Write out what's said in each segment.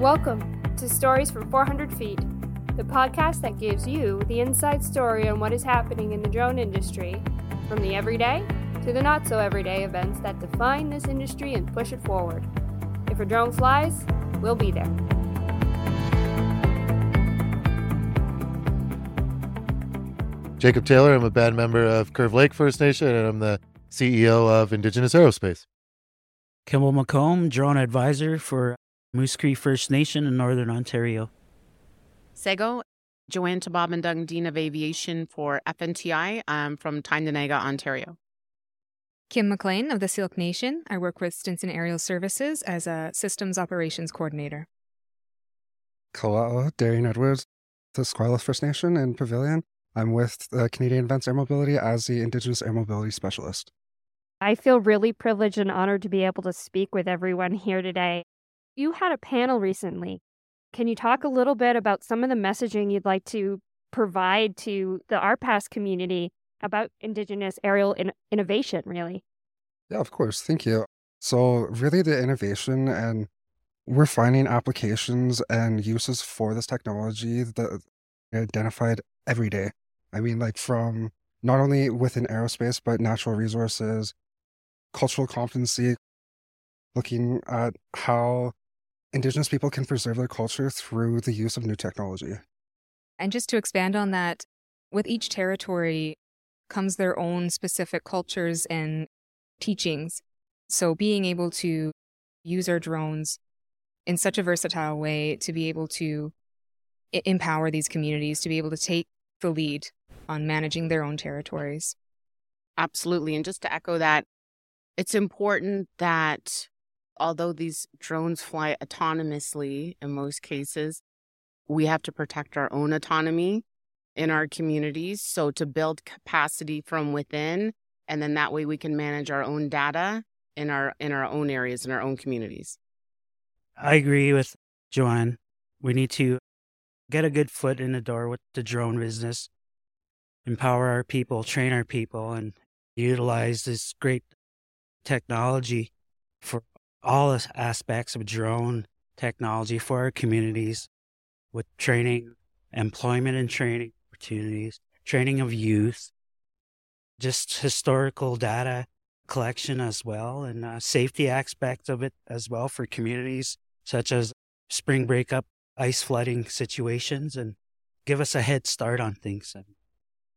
Welcome to Stories from 400 Feet, the podcast that gives you the inside story on what is happening in the drone industry, from the everyday to the not so everyday events that define this industry and push it forward. If a drone flies, we'll be there. Jacob Taylor. I'm a band member of Curve Lake First Nation, and I'm the CEO of Indigenous Aerospace. Kimble McComb, drone advisor for Moose Cree First Nation in Northern Ontario. Sego, Jo-Anne Tabobandung, Dean of Aviation for FNTI I'm from Tyendinaga, Ontario. Kim McLean of the Syilx Nation. I work with Stinson Aerial Services as a systems operations coordinator. Kala'o, Darian Edwards, the Squamish First Nation in Pavilion. I'm with the Canadian Advanced Air Mobility as the Indigenous Air Mobility Specialist. I feel really privileged and honored to be able to speak with everyone here today. You had a panel recently. Can you talk a little bit about some of the messaging you'd like to provide to the RPAS community about Indigenous aerial in- innovation, really? Yeah, of course. Thank you. So, really, the innovation and we're finding applications and uses for this technology that identified every day. I mean, like from not only within aerospace, but natural resources, cultural competency, looking at how Indigenous people can preserve their culture through the use of new technology. And just to expand on that, with each territory comes their own specific cultures and teachings. So being able to use our drones in such a versatile way to be able to empower these communities to be able to take the lead on managing their own territories. Absolutely. And just to echo that, it's important that although these drones fly autonomously in most cases, we have to protect our own autonomy in our communities. So to build capacity from within, and then that way we can manage our own data in our in our own areas in our own communities. I agree with Jo-Anne. We need to get a good foot in the door with the drone business, empower our people, train our people, and utilize this great technology for all aspects of drone technology for our communities with training, employment and training opportunities, training of youth, just historical data collection as well, and uh, safety aspects of it as well for communities such as spring breakup ice flooding situations and give us a head start on things.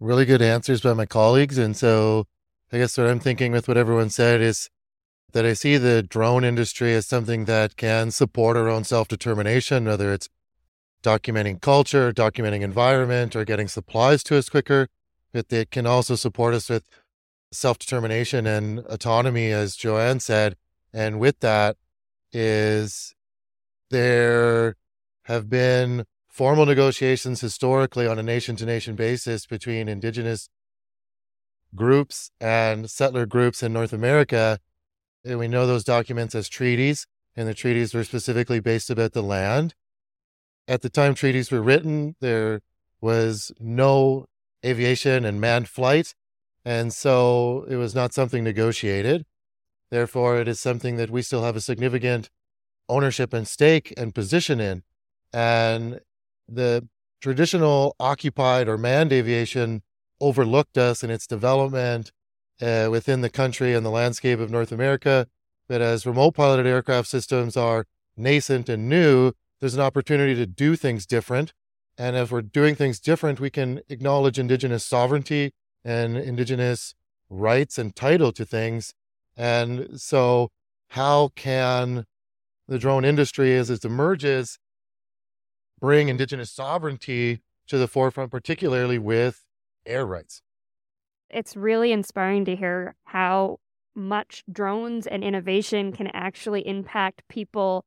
Really good answers by my colleagues. And so I guess what I'm thinking with what everyone said is that I see the drone industry as something that can support our own self determination, whether it's documenting culture, documenting environment, or getting supplies to us quicker. But it can also support us with self determination and autonomy, as Jo-Anne said. And with that is there have been formal negotiations historically on a nation to nation basis between indigenous groups and settler groups in North America. And we know those documents as treaties, and the treaties were specifically based about the land. At the time treaties were written, there was no aviation and manned flight, and so it was not something negotiated. Therefore, it is something that we still have a significant ownership and stake and position in. And the traditional occupied or manned aviation overlooked us in its development uh, within the country and the landscape of North America. But as remote piloted aircraft systems are nascent and new, there's an opportunity to do things different. And if we're doing things different, we can acknowledge Indigenous sovereignty and Indigenous rights and title to things. And so, how can the drone industry, as it emerges, bring indigenous sovereignty to the forefront, particularly with air rights. It's really inspiring to hear how much drones and innovation can actually impact people.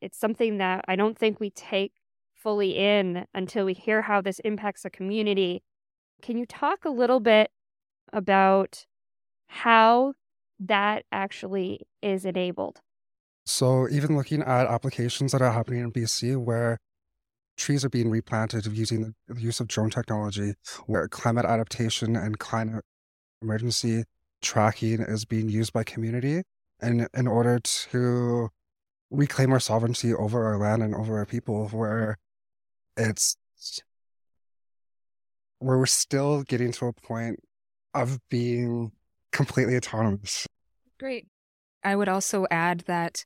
It's something that I don't think we take fully in until we hear how this impacts the community. Can you talk a little bit about how that actually is enabled? So, even looking at applications that are happening in BC where trees are being replanted using the use of drone technology, where climate adaptation and climate emergency tracking is being used by community. And in order to reclaim our sovereignty over our land and over our people where it's where we're still getting to a point of being completely autonomous. Great. I would also add that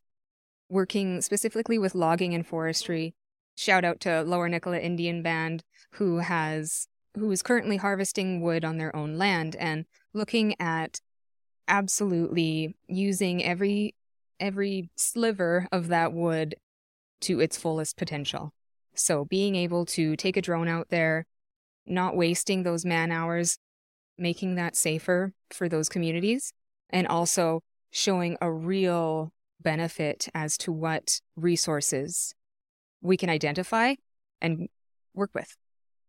working specifically with logging and forestry, shout out to Lower Nicola Indian Band who has who is currently harvesting wood on their own land and looking at absolutely using every every sliver of that wood to its fullest potential. So being able to take a drone out there, not wasting those man hours, making that safer for those communities, and also showing a real benefit as to what resources we can identify and work with.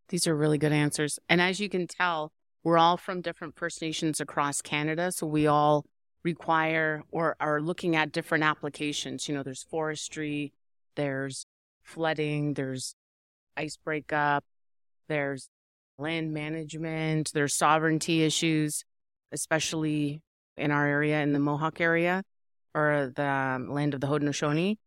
These are really good answers. And as you can tell, we're all from different First Nations across Canada. So we all require or are looking at different applications. You know, there's forestry, there's flooding, there's ice breakup, there's land management, there's sovereignty issues, especially in our area, in the Mohawk area or the um, land of the Haudenosaunee.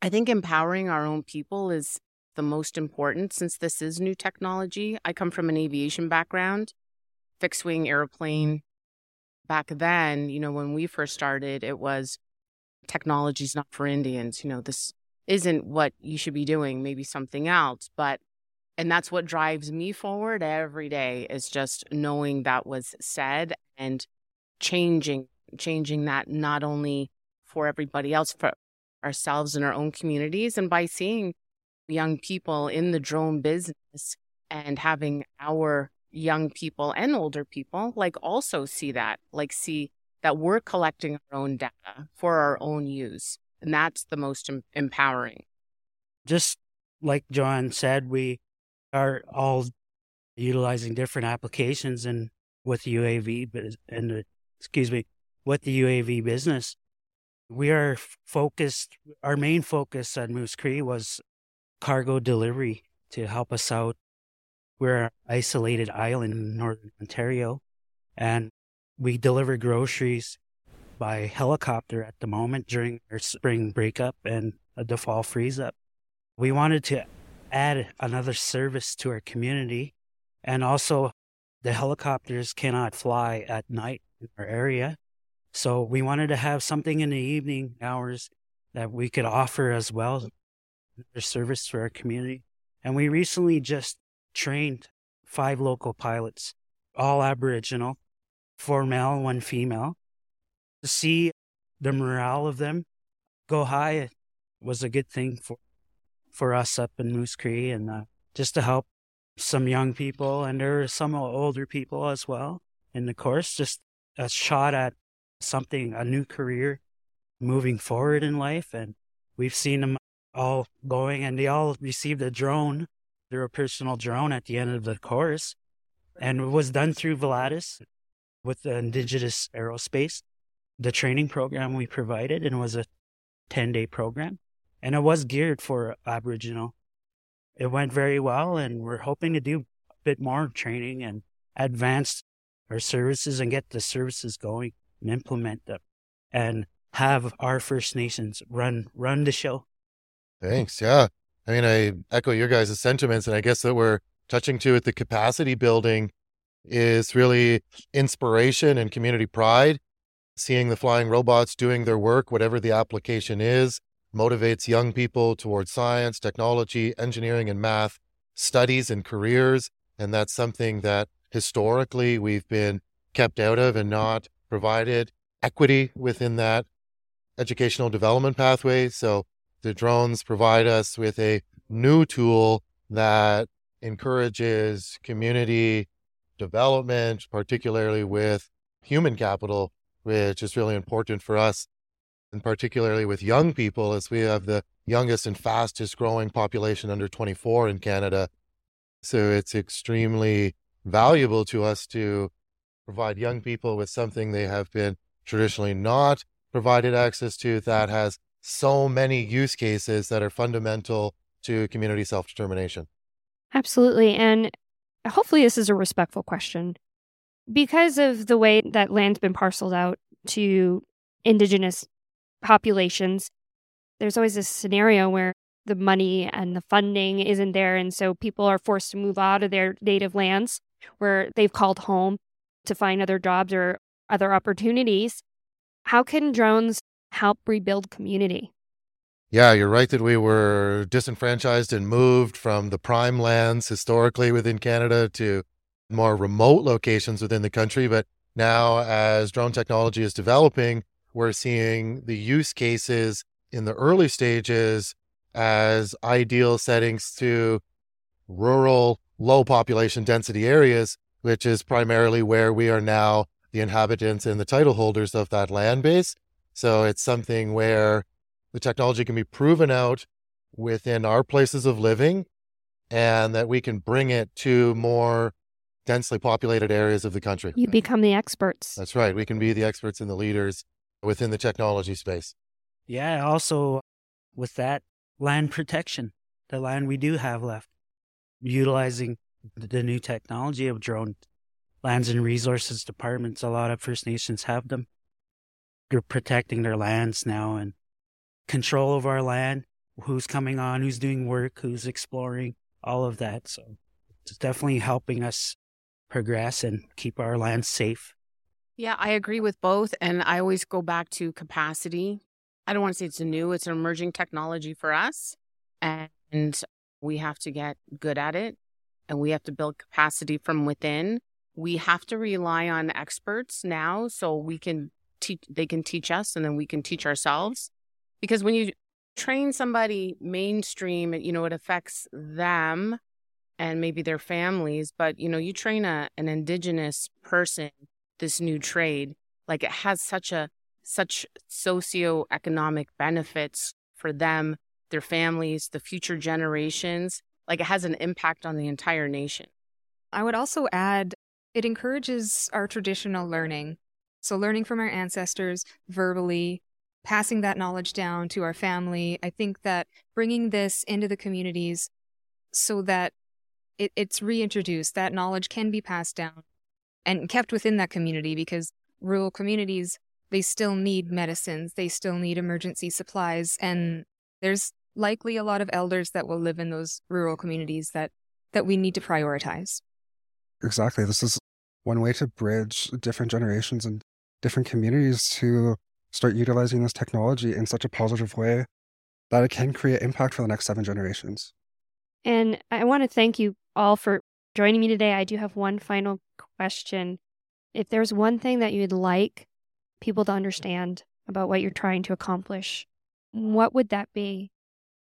I think empowering our own people is the most important since this is new technology. I come from an aviation background, fixed wing airplane. Back then, you know, when we first started, it was technology's not for Indians. You know, this isn't what you should be doing, maybe something else. But, and that's what drives me forward every day is just knowing that was said and changing, changing that not only for everybody else, for ourselves in our own communities. And by seeing young people in the drone business and having our young people and older people like also see that like see that we're collecting our own data for our own use and that's the most em- empowering just like Jo-Anne said we are all utilizing different applications and with uav and excuse me with the uav business we are focused our main focus at moose cree was cargo delivery to help us out. We're an isolated island in northern Ontario, and we deliver groceries by helicopter at the moment during our spring breakup and the fall freeze up. We wanted to add another service to our community, and also the helicopters cannot fly at night in our area. So we wanted to have something in the evening hours that we could offer as well their service for our community. And we recently just trained five local pilots, all Aboriginal, four male, one female. To see the morale of them go high was a good thing for for us up in Moose Cree, and uh, just to help some young people and there are some older people as well in the course. Just a shot at something, a new career, moving forward in life, and we've seen them all going and they all received a drone, their personal drone at the end of the course. And it was done through Volatus with the Indigenous Aerospace, the training program we provided, and it was a 10 day program. And it was geared for Aboriginal. It went very well, and we're hoping to do a bit more training and advance our services and get the services going and implement them and have our First Nations run run the show. Thanks. Yeah. I mean, I echo your guys' sentiments, and I guess that we're touching to at the capacity building is really inspiration and community pride. Seeing the flying robots doing their work, whatever the application is, motivates young people towards science, technology, engineering, and math studies and careers. And that's something that historically we've been kept out of and not provided equity within that educational development pathway. So the drones provide us with a new tool that encourages community development, particularly with human capital, which is really important for us, and particularly with young people, as we have the youngest and fastest growing population under 24 in Canada. So it's extremely valuable to us to provide young people with something they have been traditionally not provided access to that has so many use cases that are fundamental to community self determination. Absolutely. And hopefully, this is a respectful question. Because of the way that land's been parceled out to Indigenous populations, there's always this scenario where the money and the funding isn't there. And so people are forced to move out of their native lands where they've called home to find other jobs or other opportunities. How can drones help rebuild community? Yeah, you're right that we were disenfranchised and moved from the prime lands historically within Canada to more remote locations within the country. But now, as drone technology is developing, we're seeing the use cases in the early stages as ideal settings to rural, low population density areas, which is primarily where we are now the inhabitants and the title holders of that land base. So it's something where the technology can be proven out within our places of living and that we can bring it to more densely populated areas of the country. You become the experts. That's right. We can be the experts and the leaders within the technology space. Yeah, also with that land protection, the land we do have left, utilizing the new technology of drone lands and resources departments. A lot of First Nations have them. They're protecting their lands now and control of our land, who's coming on, who's doing work, who's exploring, all of that. So it's definitely helping us progress and keep our land safe. Yeah, I agree with both. And I always go back to capacity. I don't want to say it's new, it's an emerging technology for us. And we have to get good at it and we have to build capacity from within. We have to rely on experts now so we can teach they can teach us and then we can teach ourselves. Because when you train somebody mainstream you know it affects them and maybe their families but you know you train a an indigenous person this new trade like it has such a such socioeconomic benefits for them their families the future generations like it has an impact on the entire nation I would also add it encourages our traditional learning. So, learning from our ancestors verbally, passing that knowledge down to our family. I think that bringing this into the communities so that it, it's reintroduced, that knowledge can be passed down and kept within that community because rural communities, they still need medicines, they still need emergency supplies. And there's likely a lot of elders that will live in those rural communities that, that we need to prioritize. Exactly. This is one way to bridge different generations and different communities to start utilizing this technology in such a positive way that it can create impact for the next seven generations. And I want to thank you all for joining me today. I do have one final question. If there's one thing that you'd like people to understand about what you're trying to accomplish, what would that be?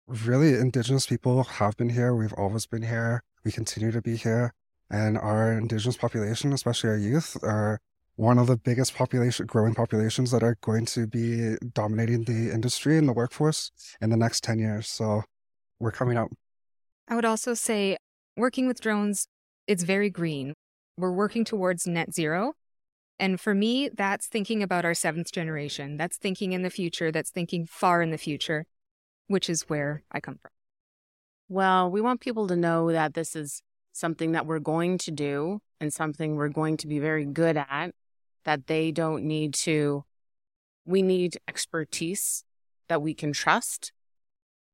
Really, Indigenous people have been here. We've always been here. We continue to be here. And our indigenous population, especially our youth, are one of the biggest population growing populations that are going to be dominating the industry and the workforce in the next 10 years. So we're coming up. I would also say working with drones, it's very green. We're working towards net zero. And for me, that's thinking about our seventh generation. That's thinking in the future. That's thinking far in the future, which is where I come from. Well, we want people to know that this is something that we're going to do and something we're going to be very good at, that they don't need to, we need expertise that we can trust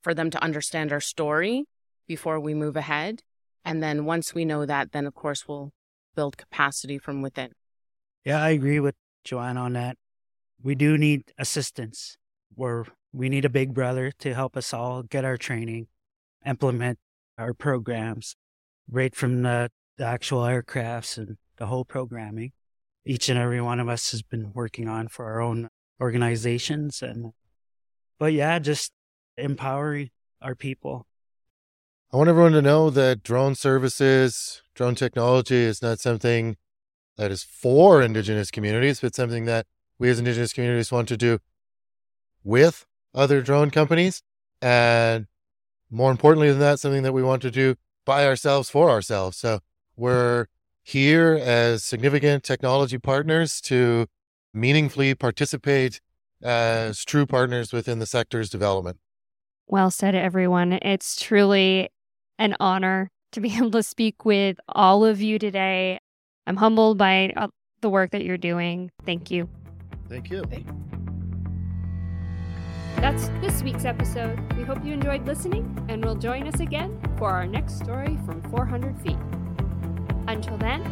for them to understand our story before we move ahead. And then once we know that, then of course we'll build capacity from within. Yeah, I agree with Jo-Anne on that. We do need assistance where we need a big brother to help us all get our training, implement our programs, right from the, the actual aircrafts and the whole programming. Each and every one of us has been working on for our own organizations and but yeah, just empowering our people. I want everyone to know that drone services, drone technology is not something that is for Indigenous communities, but something that we as Indigenous communities want to do with other drone companies. And more importantly than that, something that we want to do by ourselves for ourselves. So we're here as significant technology partners to meaningfully participate as true partners within the sector's development. Well said, everyone. It's truly an honor to be able to speak with all of you today. I'm humbled by uh, the work that you're doing. Thank you. Thank you. That's this week's episode. We hope you enjoyed listening and will join us again for our next story from 400 feet. Until then,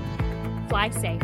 fly safe.